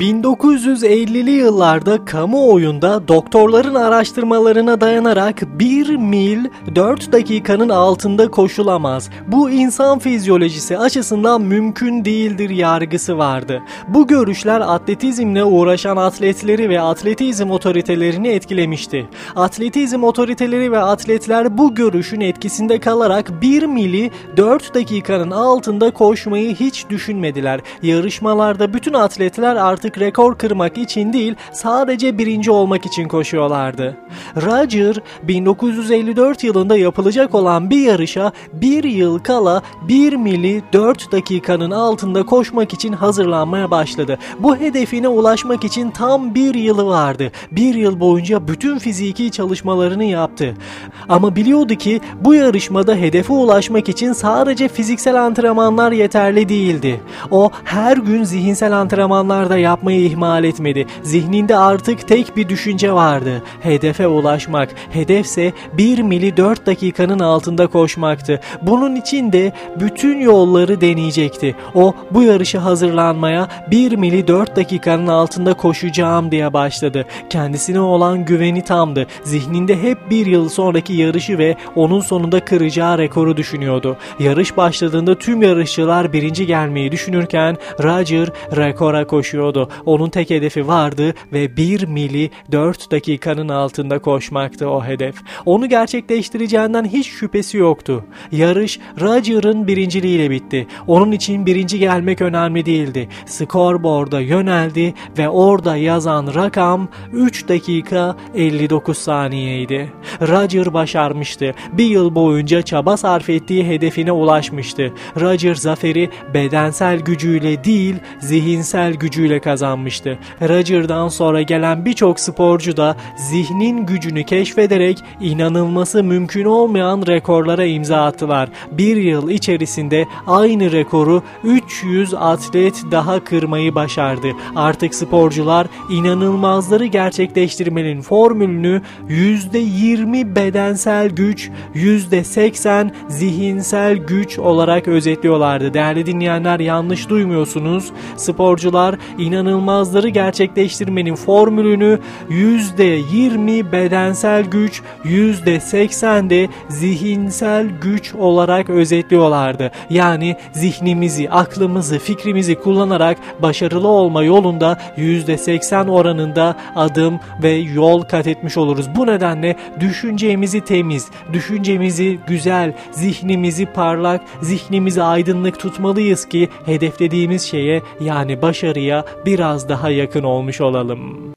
1950'li yıllarda kamuoyunda doktorların araştırmalarına dayanarak 1 mil 4 dakikanın altında koşulamaz. Bu insan fizyolojisi açısından mümkün değildir yargısı vardı. Bu görüşler atletizmle uğraşan atletleri ve atletizm otoritelerini etkilemişti. Atletizm otoriteleri ve atletler bu görüşün etkisinde kalarak 1 mili 4 dakikanın altında koşmayı hiç düşünmediler. Yarışmalarda bütün atletler artık rekor kırmak için değil sadece birinci olmak için koşuyorlardı. Roger 1954 yılında yapılacak olan bir yarışa bir yıl kala 1 mili 4 dakikanın altında koşmak için hazırlanmaya başladı. Bu hedefine ulaşmak için tam bir yılı vardı. Bir yıl boyunca bütün fiziki çalışmalarını yaptı. Ama biliyordu ki bu yarışmada hedefe ulaşmak için sadece fiziksel antrenmanlar yeterli değildi. O her gün zihinsel antrenmanlar da yapmayı ihmal etmedi. Zihninde artık tek bir düşünce vardı. Hedefe ulaşmak. Hedefse 1 mili 4 dakikanın altında koşmaktı. Bunun için de bütün yolları deneyecekti. O bu yarışa hazırlanmaya 1 mili 4 dakikanın altında koşacağım diye başladı. Kendisine olan güveni tamdı. Zihninde hep bir yıl sonraki yarışı ve onun sonunda kıracağı rekoru düşünüyordu. Yarış başladığında tüm yarışçılar birinci gelmeyi düşünürken Roger rekora koşuyordu. Onun tek hedefi vardı ve 1 mili 4 dakikanın altında koşmaktı o hedef. Onu gerçekleştireceğinden hiç şüphesi yoktu. Yarış Roger'ın birinciliğiyle bitti. Onun için birinci gelmek önemli değildi. Scoreboard'a yöneldi ve orada yazan rakam 3 dakika 59 saniyeydi. Roger başarmıştı. Bir yıl boyunca çaba sarf ettiği hedefine ulaşmıştı. Roger zaferi bedensel gücüyle değil zihinsel gücüyle kazanmıştı. Roger'dan sonra gelen birçok sporcu da zihnin gücünü keşfederek inanılması mümkün olmayan rekorlara imza attılar. Bir yıl içerisinde aynı rekoru 300 atlet daha kırmayı başardı. Artık sporcular inanılmazları gerçekleştirmenin formülünü %20 bedensel güç, %80 zihinsel güç olarak özetliyorlardı. Değerli dinleyenler yanlış duymuyorsunuz. Sporcular inanılmazları gerçekleştirmenin formülünü %20 bedensel güç, %80 de zihinsel güç olarak özetliyorlardı. Yani zihnimizi, aklımızı, fikrimizi kullanarak başarılı olma yolunda %80 oranında adım ve yol kat etmiş oluruz. Bu nedenle düşüncemizi temiz, düşüncemizi güzel, zihnimizi parlak, zihnimizi aydınlık tutmalıyız ki hedeflediğimiz şeye yani başarıya biraz daha yakın olmuş olalım.